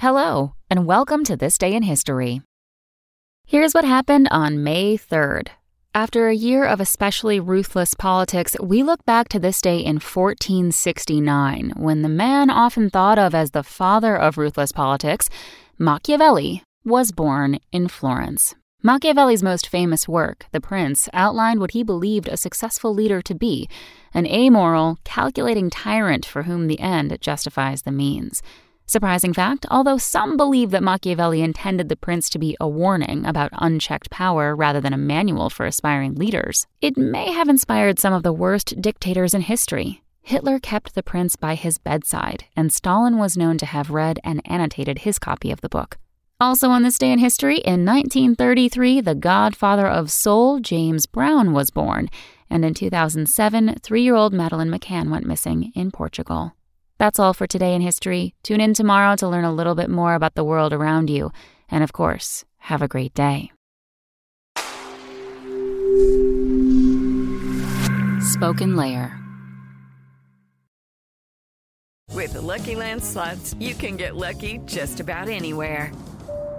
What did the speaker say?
Hello, and welcome to This Day in History. Here's what happened on May 3rd. After a year of especially ruthless politics, we look back to this day in 1469, when the man often thought of as the father of ruthless politics, Machiavelli, was born in Florence. Machiavelli's most famous work, The Prince, outlined what he believed a successful leader to be an amoral, calculating tyrant for whom the end justifies the means. Surprising fact, although some believe that Machiavelli intended the prince to be a warning about unchecked power rather than a manual for aspiring leaders, it may have inspired some of the worst dictators in history. Hitler kept the prince by his bedside, and Stalin was known to have read and annotated his copy of the book. Also on this day in history, in 1933, the godfather of soul, James Brown, was born, and in 2007, three year old Madeleine McCann went missing in Portugal. That's all for today in history. Tune in tomorrow to learn a little bit more about the world around you. And of course, have a great day. Spoken Layer. With the Lucky Land slots, you can get lucky just about anywhere.